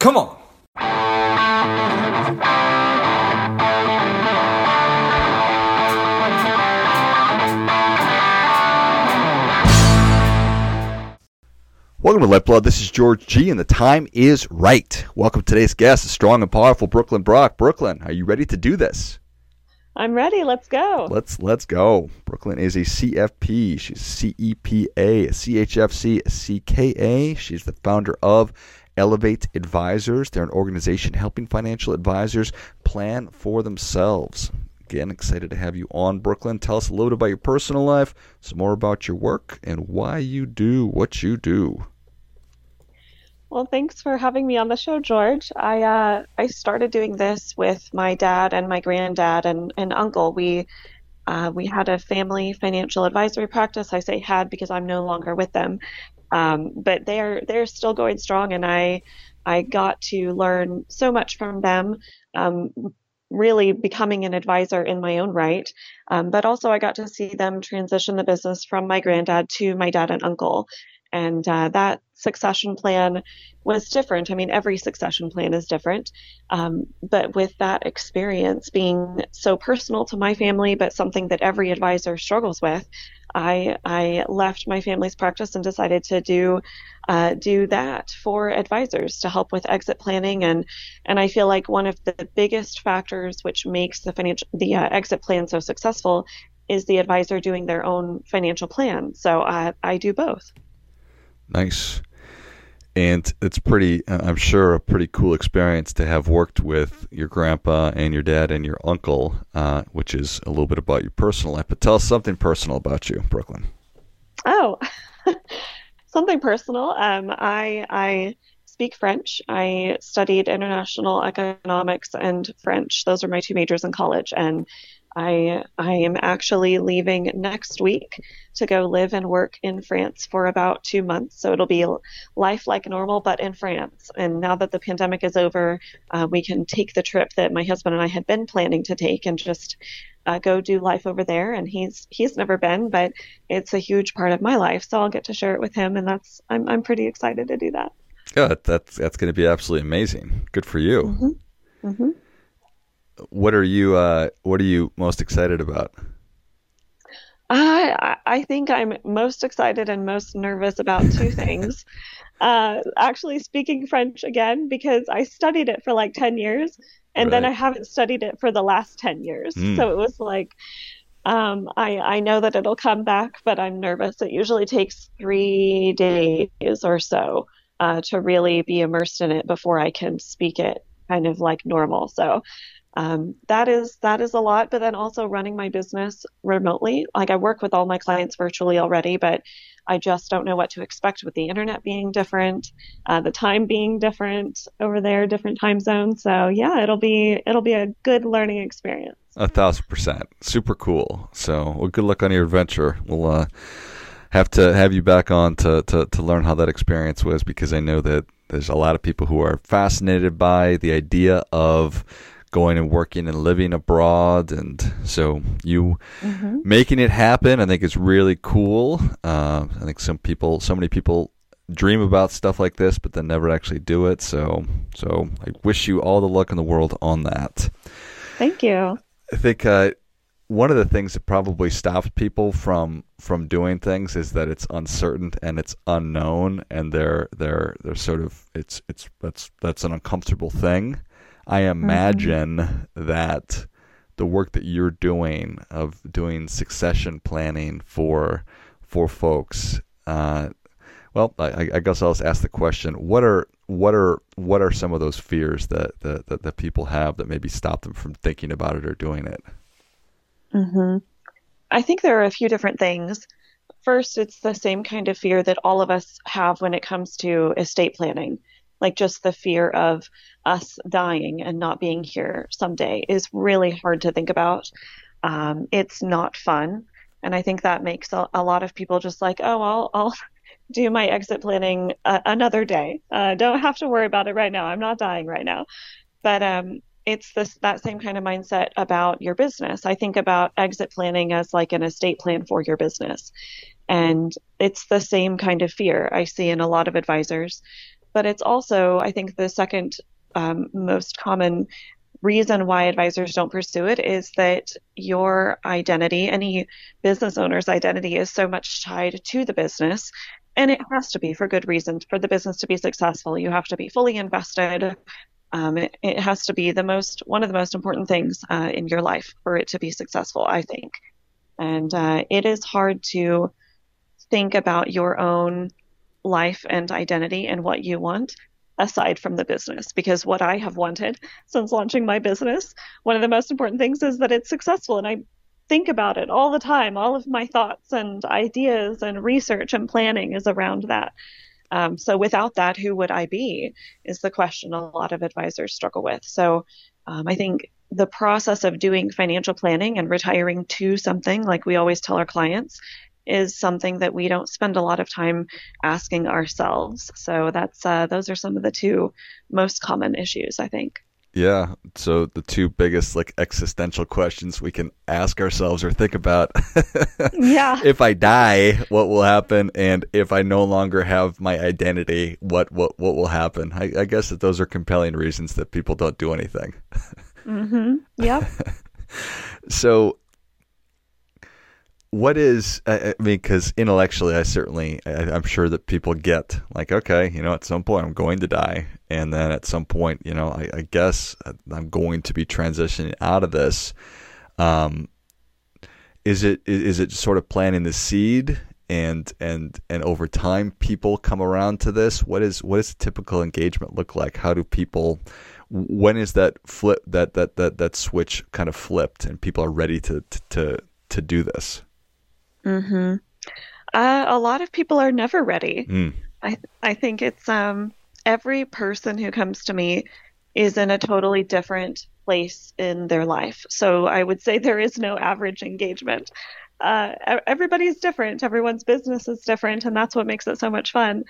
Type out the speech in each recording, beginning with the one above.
Come on. Welcome to Lifeblood. This is George G, and the time is right. Welcome to today's guest, a strong and powerful Brooklyn Brock. Brooklyn, are you ready to do this? I'm ready. Let's go. Let's let's go. Brooklyn is a CFP. She's CEPA, a CHFC, a CKA. She's the founder of Ellevate Advisors. They're an organization helping financial advisors plan for themselves. Again, excited to have you on, Brooklyn. Tell us a little bit about your personal life, some more about your work, and why you do what you do. Well, thanks for having me on the show, George. I uh, I started doing this with my dad and my granddad and, and uncle. We uh, we had a family financial advisory practice. I say had because I'm no longer with them, um, but they're they're still going strong, and I I got to learn so much from them. Um, really becoming an advisor in my own right, um, but also I got to see them transition the business from my granddad to my dad and uncle, and uh, that succession plan was different. I mean, every succession plan is different. Um, but with that experience being so personal to my family, but something that every advisor struggles with, I, I left my family's practice and decided to do uh, do that for advisors to help with exit planning and and I feel like one of the biggest factors which makes the financial the uh, exit plan so successful is the advisor doing their own financial plan. So I, I do both. Nice. And it's pretty, uh, I'm sure, a pretty cool experience to have worked with your grandpa and your dad and your uncle, uh, which is a little bit about your personal life. But tell us something personal about you, Brooklyn. Oh, something personal. Um, I I speak French. I studied international economics and French. Those are my two majors in college, and I I am actually leaving next week to go live and work in France for about two months. So it'll be life like normal, but in France. And now that the pandemic is over, uh, we can take the trip that my husband and I had been planning to take and just uh, go do life over there. And he's he's never been, but it's a huge part of my life. So I'll get to share it with him, and that's I'm I'm pretty excited to do that. Good. That's that's going to be absolutely amazing. Good for you. Mm-hmm. Mm-hmm what are you uh, what are you most excited about? I I think I'm most excited and most nervous about two things. Uh, actually, speaking French again because I studied it for like ten years, and right. then I haven't studied it for the last ten years. Mm. So it was like, um, I I know that it'll come back, but I'm nervous. It usually takes three days or so uh, to really be immersed in it before I can speak it kind of like normal. So um, that is that is a lot but then also running my business remotely. Like i work with all my clients virtually already but i just don't know what to expect with the internet being different uh, the time being different over there different time zones. So yeah it'll be it'll be a good learning experience. A thousand percent. Super cool. So well good luck on your adventure. We'll uh, have to have you back on to, to, to learn how that experience was because i know that there's a lot of people who are fascinated by the idea of going and working and living abroad. And so you mm-hmm. making it happen, I think is really cool. Uh, I think some people, so many people dream about stuff like this, but then never actually do it. So, so I wish you all the luck in the world on that. Thank you. I think uh, one of the things that probably stops people from from doing things is that it's uncertain and it's unknown, and they're they're they're sort of it's it's that's that's an uncomfortable thing. I mm-hmm. imagine mm-hmm. that the work that you're doing of doing succession planning for for folks. Uh, well, I, I, guess I'll just ask the question: What are what are what are some of those fears that that, that, that people have that maybe stop them from thinking about it or doing it? Mm-hmm. I think there are a few different things. First, it's the same kind of fear that all of us have when it comes to estate planning like just the fear of us dying and not being here someday is really hard to think about. Um, it's not fun. And I think that makes a, a, lot of people just like, oh, I'll, I'll do my exit planning uh, another day. Uh, don't have to worry about it right now. I'm not dying right now. But um, it's this that same kind of mindset about your business. I think about exit planning as like an estate plan for your business. And it's the same kind of fear I see in a lot of advisors But it's also, I think, the second um, most common reason why advisors don't pursue it is that your identity, any business owner's identity, is so much tied to the business. And it has to be for good reasons. For the business to be successful, you have to be fully invested. Um, it, it, has to be the most one of the most important things uh, in your life for it to be successful, I think. And uh, it is hard to think about your own life and identity and what you want aside from the business because what I have wanted since launching my business, one of the most important things is that it's successful and I think about it all the time. All of my thoughts and ideas and research and planning is around that. Um, so without that, who would I be? Is the question a lot of advisors struggle with. So um, I think the process of doing financial planning and retiring to something, like we always tell our clients, is something that we don't spend a lot of time asking ourselves. So that's uh, those are some of the two most common issues, I think. Yeah. So the two biggest like existential questions we can ask ourselves or think about. yeah. If I die, what will happen? And if I no longer have my identity, what what what will happen? I, I guess that those are compelling reasons that people don't do anything. mm-hmm. Yeah. so what is I mean because intellectually I certainly I, am sure that people get like okay you know at some point I'm going to die. And then at some point you know I, I guess I'm going to be transitioning out of this. Um is it is it sort of planting the seed and and and over time people come around to this? What is what does typical engagement look like? How do people when is that flip that that that that switch kind of flipped and people are ready to to to do this Mm-hmm. Uh, a lot of people are never ready. Mm. I I think it's um every person who comes to me is in a totally different place in their life. So I would say there is no average engagement. Uh, everybody's different. Everyone's business is different, and that's what makes it so much fun.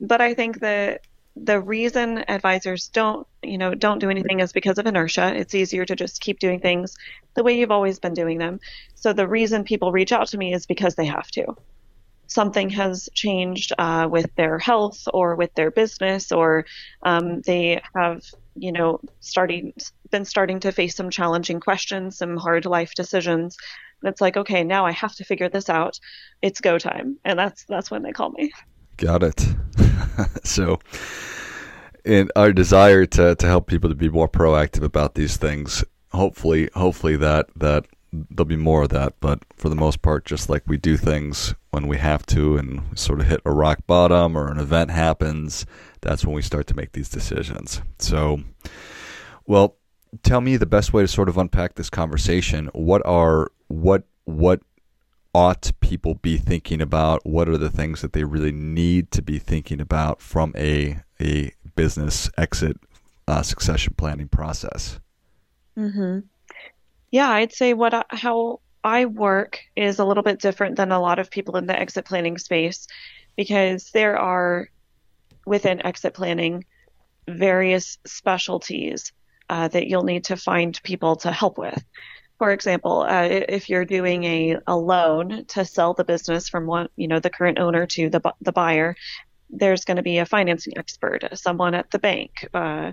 But I think that the reason advisors don't, you know, don't do anything is because of inertia. It's easier to just keep doing things the way you've always been doing them. So the reason people reach out to me is because they have to. Something has changed uh, with their health or with their business, or um, they have, you know, starting been starting to face some challenging questions, some hard life decisions. And it's like, okay, now I have to figure this out. It's go time, and that's that's when they call me. Got it. so, in our desire to, to help people to be more proactive about these things, hopefully, hopefully that that there'll be more of that. But for the most part, just like we do things when we have to, and sort of hit a rock bottom or an event happens, that's when we start to make these decisions. So, well, tell me the best way to sort of unpack this conversation. What are what what ought people be thinking about? What are the things that they really need to be thinking about from a a business exit uh, succession planning process? Mm-hmm. Yeah, I'd say what I, how I work is a little bit different than a lot of people in the exit planning space because there are within exit planning various specialties uh, that you'll need to find people to help with for example, uh, if you're doing a, a loan to sell the business from one, you know, the current owner to the, the buyer, there's going to be a financing expert, someone at the bank, uh,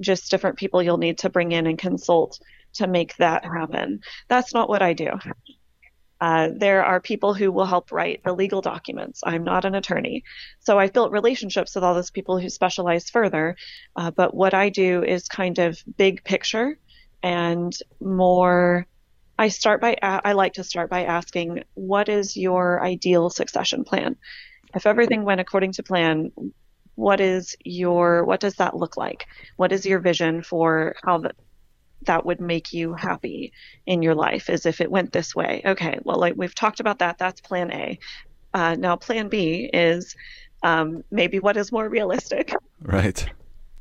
just different people you'll need to bring in and consult to make that happen. That's not what I do. Uh, there are people who will help write the legal documents. I'm not an attorney. So I've built relationships with all those people who specialize further. Uh, but what I do is kind of big picture and more I start by I like to start by asking what is your ideal succession plan? If everything went according to plan, what is your what does that look like? What is your vision for how the, that would make you happy in your life? Is if it went this way. Okay, well, like we've talked about that. That's plan A. Uh, now, plan B is um, maybe what is more realistic. Right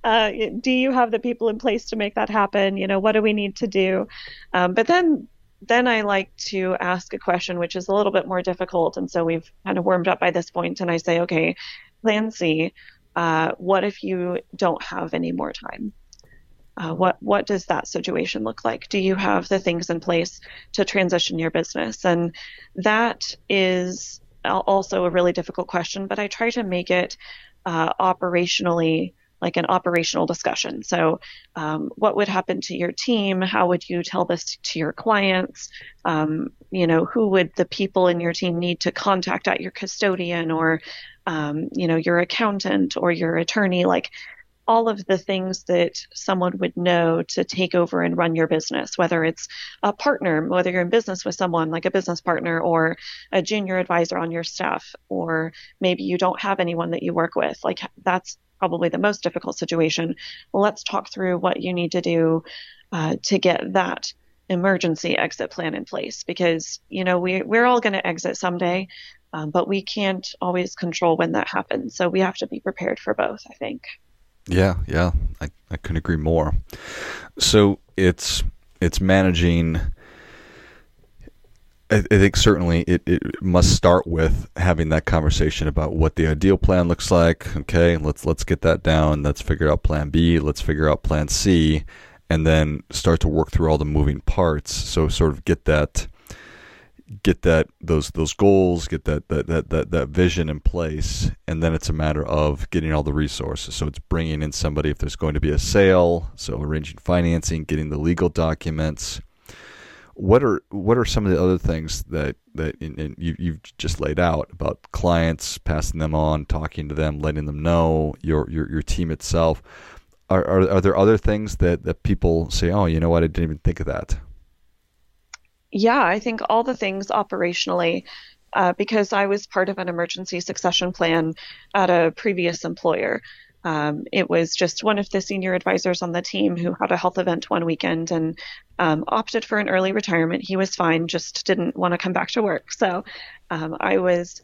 uh, do you have the people in place to make that happen? You know, what do we need to do? Um, but then then I like to ask a question which is a little bit more difficult. And so we've kind of warmed up by this point, and I say, okay, plan C. Uh, what if you don't have any more time? Uh, what what does that situation look like? Do you have the things in place to transition your business? And that is also a really difficult question, but I try to make it uh, operationally like an operational discussion. So, um, what would happen to your team? How would you tell this to your clients? Um, you know, who would the people in your team need to contact at your custodian or, um, you know, your accountant or your attorney? Like, all of the things that someone would know to take over and run your business, whether it's a partner, whether you're in business with someone like a business partner or a junior advisor on your staff, or maybe you don't have anyone that you work with. Like that's probably the most difficult situation. Well, let's talk through what you need to do uh, to get that emergency exit plan in place because you know we we're all going to exit someday um, but we can't always control when that happens so we have to be prepared for both i think yeah, yeah, I, I couldn't agree more. So it's it's managing. I, think certainly it, it must start with having that conversation about what the ideal plan looks like. Okay, let's let's get that down. Let's figure out Plan B. Let's figure out Plan C, and then start to work through all the moving parts. So sort of get that get that those those goals, get that that that that, that vision in place, and then it's a matter of getting all the resources. So it's bringing in somebody if there's going to be a sale, so arranging financing, getting the legal documents. What are what are some of the other things that that in, in you, you've just laid out about clients, passing them on, talking to them, letting them know your your your team itself? Are, are, are there other things that, that people say, oh, you know what, I didn't even think of that? Yeah, I think all the things operationally, uh, because I was part of an emergency succession plan at a previous employer. Um, it was just one of the senior advisors on the team who had a health event one weekend and um, opted for an early retirement. He was fine, just didn't want to come back to work. So um, I was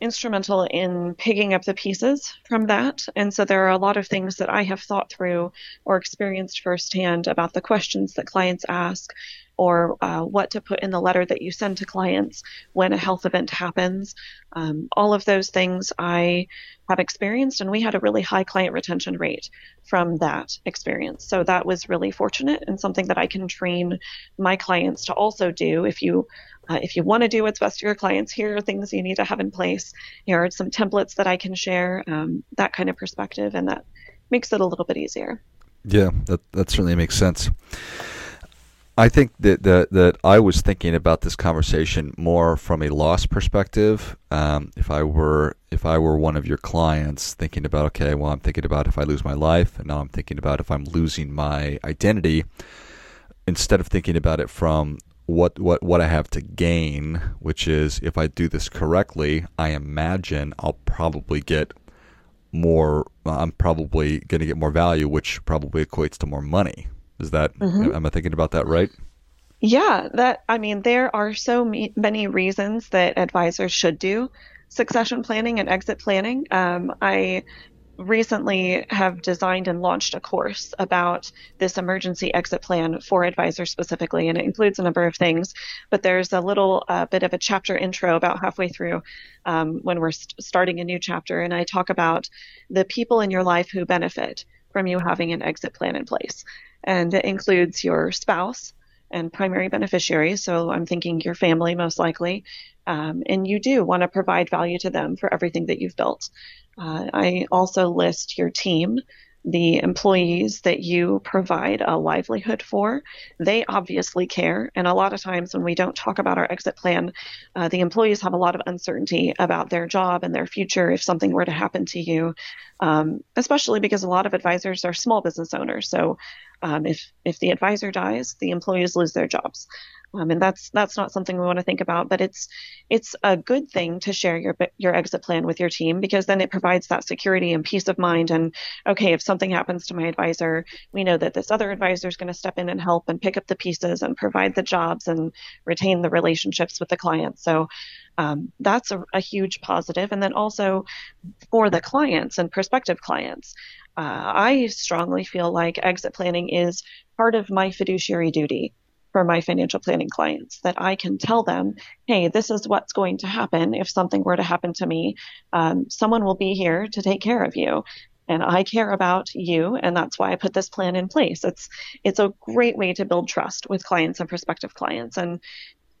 instrumental in picking up the pieces from that. And so there are a lot of things that I have thought through or experienced firsthand about the questions that clients ask or uh, what to put in the letter that you send to clients when a health event happens. Um, all of those things I have experienced, and we had a really high client retention rate from that experience. So that was really fortunate and something that I can train my clients to also do. If you uh, if you want to do what's best for your clients, here are things you need to have in place. Here are some templates that I can share. Um, that kind of perspective, and that makes it a little bit easier. Yeah, that that certainly makes sense. I think that, that that I was thinking about this conversation more from a loss perspective. Um, if I were if I were one of your clients, thinking about okay, well, I'm thinking about if I lose my life, and now I'm thinking about if I'm losing my identity. Instead of thinking about it from what what what I have to gain, which is if I do this correctly, I imagine I'll probably get more. I'm probably going to get more value, which probably equates to more money is that mm-hmm. am I thinking about that right? Yeah, that I mean there are so many reasons that advisors should do succession planning and exit planning. Um, I recently have designed and launched a course about this emergency exit plan for advisors specifically, and it includes a number of things. But there's a little uh, bit of a chapter intro about halfway through um, when we're st- starting a new chapter, and I talk about the people in your life who benefit from you having an exit plan in place and it includes your spouse and primary beneficiaries. So I'm thinking your family most likely, um, and you do want to provide value to them for everything that you've built. Uh, I also list your team the employees that you provide a livelihood for, they obviously care. And a lot of times when we don't talk about our exit plan, uh, the employees have a lot of uncertainty about their job and their future if something were to happen to you, um, especially because a lot of advisors are small business owners. So um, if, if the advisor dies, the employees lose their jobs. Um, and that's that's not something we want to think about. But it's it's a good thing to share your your exit plan with your team because then it provides that security and peace of mind. And okay, if something happens to my advisor, we know that this other advisor is going to step in and help and pick up the pieces and provide the jobs and retain the relationships with the clients. So um, that's a, a, huge positive. And then also for the clients and prospective clients, uh, I strongly feel like exit planning is part of my fiduciary duty for my financial planning clients that I can tell them, hey, this is what's going to happen if something were to happen to me. Um, someone will be here to take care of you. And I care about you, and that's why I put this plan in place. It's it's a great way to build trust with clients and prospective clients, and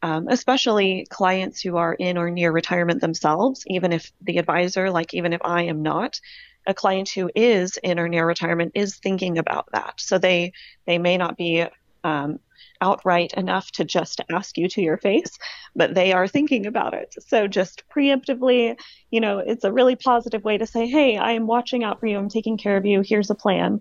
um, especially clients who are in or near retirement themselves. Even if the advisor, like even if I am not, a client who is in or near retirement is thinking about that. So they they may not be um, outright enough to just ask you to your face, but they are thinking about it. So just preemptively, you know, it's a really positive way to say, hey, I am watching out for you. I'm taking care of you. Here's a plan.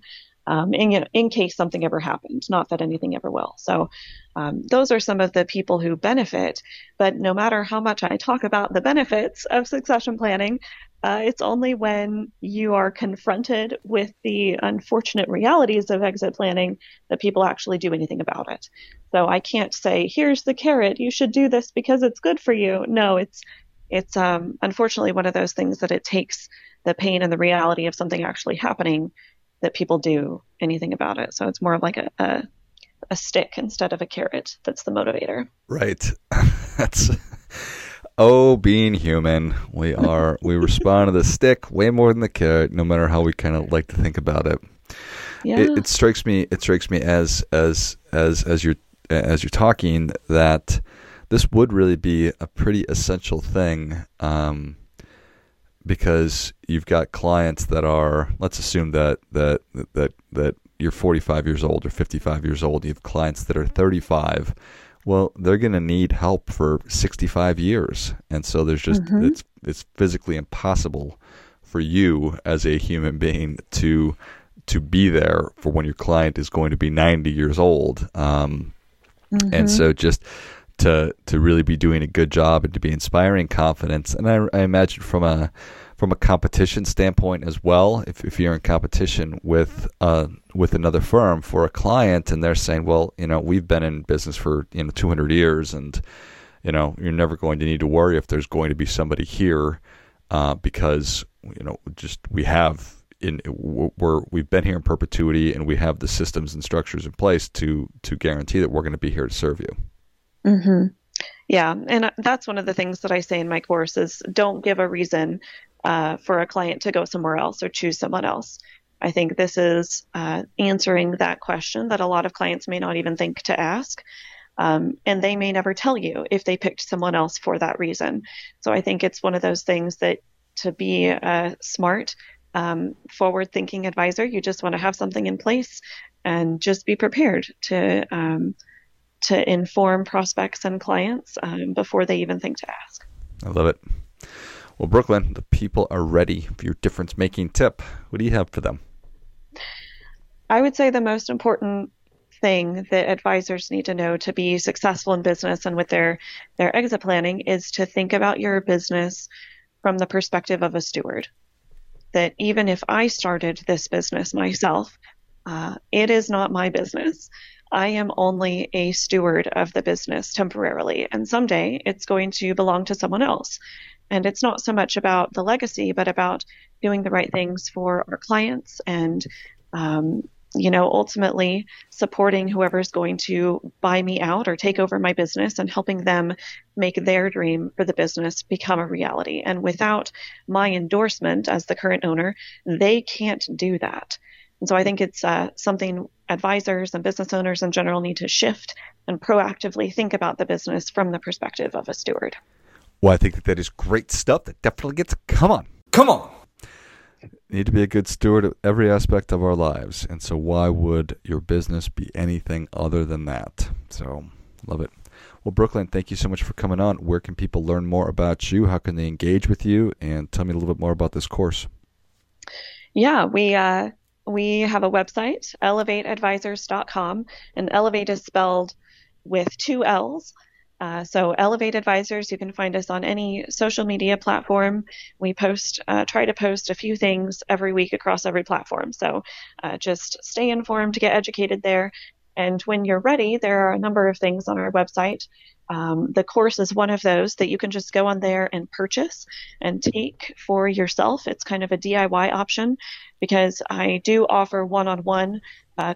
Um, in, in case something ever happened, not that anything ever will. So, um, those are some of the people who benefit. But no matter how much I talk about the benefits of succession planning, uh, it's only when you are confronted with the unfortunate realities of exit planning that people actually do anything about it. So I can't say, "Here's the carrot. You should do this because it's good for you." No, it's it's um, unfortunately one of those things that it takes the pain and the reality of something actually happening that people do anything about it. So it's more of like a, a, a stick instead of a carrot that's the motivator. Right. that's oh, being human, we are we respond to the stick way more than the carrot, no matter how we kind of like to think about it. Yeah. It, it strikes me. It strikes me as as as as you're as you're talking that this would really be a pretty essential thing. Um, because you've got clients that are let's assume that that that that you're 45 years old or 55 years old you have clients that are 35 well, they're going to need help for 65 years. And so there's just, mm-hmm. it's, it's physically impossible for you as a human being to, to be there for when your client is going to be 90 years old. Um, mm-hmm. And so just, to to really be doing a good job and to be inspiring confidence. And I, I imagine from a from a competition standpoint as well. If, if you're in competition with uh, with another firm for a client, and they're saying, "Well, you know, we've been in business for you know 200 years, and you know, you're never going to need to worry if there's going to be somebody here uh, because you know, just we have." In, we're we've been here in perpetuity, and we have the systems and structures in place to to guarantee that we're going to be here to serve you. Mm-hmm. Yeah, and that's one of the things that I say in my course is don't give a reason uh, for a client to go somewhere else or choose someone else. I think this is uh, answering that question that a lot of clients may not even think to ask. Um, and they may never tell you if they picked someone else for that reason. So I think it's one of those things that to be a smart, um, forward thinking advisor, you just want to have something in place and just be prepared to. Um, to inform prospects and clients um, before they even think to ask. I love it. Well, Brooklyn, the people are ready for your difference making tip. What do you have for them? I would say the most important thing that advisors need to know to be successful in business and with their their exit planning is to think about your business from the perspective of a steward. That even if I started this business myself, uh, it is not my business. I am only a steward of the business temporarily, and someday it's going to belong to someone else. And it's not so much about the legacy, but about doing the right things for our clients and, um, you know, ultimately supporting whoever's going to buy me out or take over my business and helping them make their dream for the business become a reality. And without my endorsement as the current owner, they can't do that. And so I think it's uh, something advisors and business owners in general need to shift and proactively think about the business from the perspective of a steward. Well, I think that that is great stuff. That definitely gets. Come on, come on. need to be a good steward of every aspect of our lives, and so why would your business be anything other than that? So, love it. Well, Brooklyn, thank you so much for coming on. Where can people learn more about you? How can they engage with you? And tell me a little bit more about this course. Yeah, we uh, we have a website, ellevateadvisors.com, and Ellevate is spelled with two L's. Uh, so Ellevate Advisors, you can find us on any social media platform. We post, uh, try to post a few things every week across every platform. So uh, just stay informed, get educated there. And when you're ready, there are a number of things on our website. Um, the course is one of those that you can just go on there and purchase and take for yourself. It's kind of a DIY option because I do offer one on one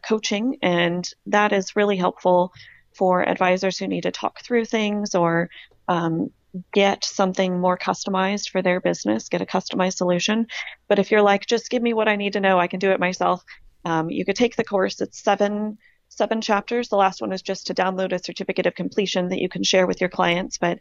coaching, and that is really helpful for advisors who need to talk through things or um, get something more customized for their business, get a customized solution. But if you're like, just give me what I need to know, I can do it myself, um, you could take the course. It's seven seven chapters. The last one is just to download a certificate of completion that you can share with your clients, but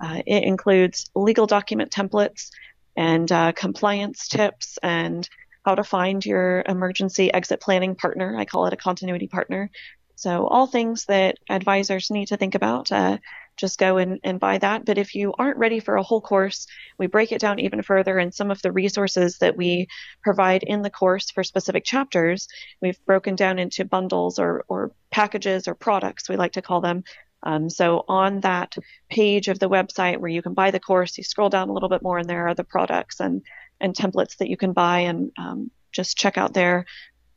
uh, it includes legal document templates and uh, compliance tips and how to find your emergency exit planning partner. I call it a continuity partner. So, all things that advisors need to think about. Uh, just go and, and buy that. But if you aren't ready for a whole course, we break it down even further. And some of the resources that we provide in the course for specific chapters, we've broken down into bundles or, or packages or products, we like to call them. Um, so on that page of the website where you can buy the course, you scroll down a little bit more, and there are the products and and templates that you can buy and um, just check out there,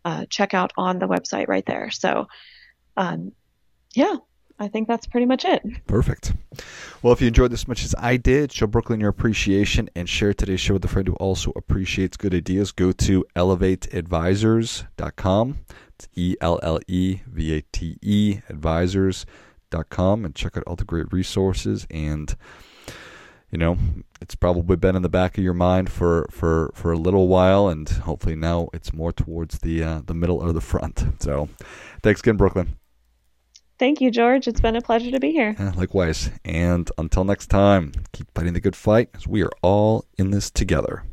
uh, check out on the website right there. So, um, yeah, I think that's pretty much it. Perfect. Well, if you enjoyed this as much as I did, show Brooklyn your appreciation and share today's show with a friend who also appreciates good ideas. Go to ellevateadvisors.com. It's E L L E V A T E advisors.com and check out all the great resources and you know, it's probably been in the back of your mind for, for, for a little while, and hopefully now it's more towards the uh, the middle or the front. So, thanks again, Brooklyn. Thank you, George. It's been a pleasure to be here. Yeah, likewise. And until next time, keep fighting the good fight as we are all in this together.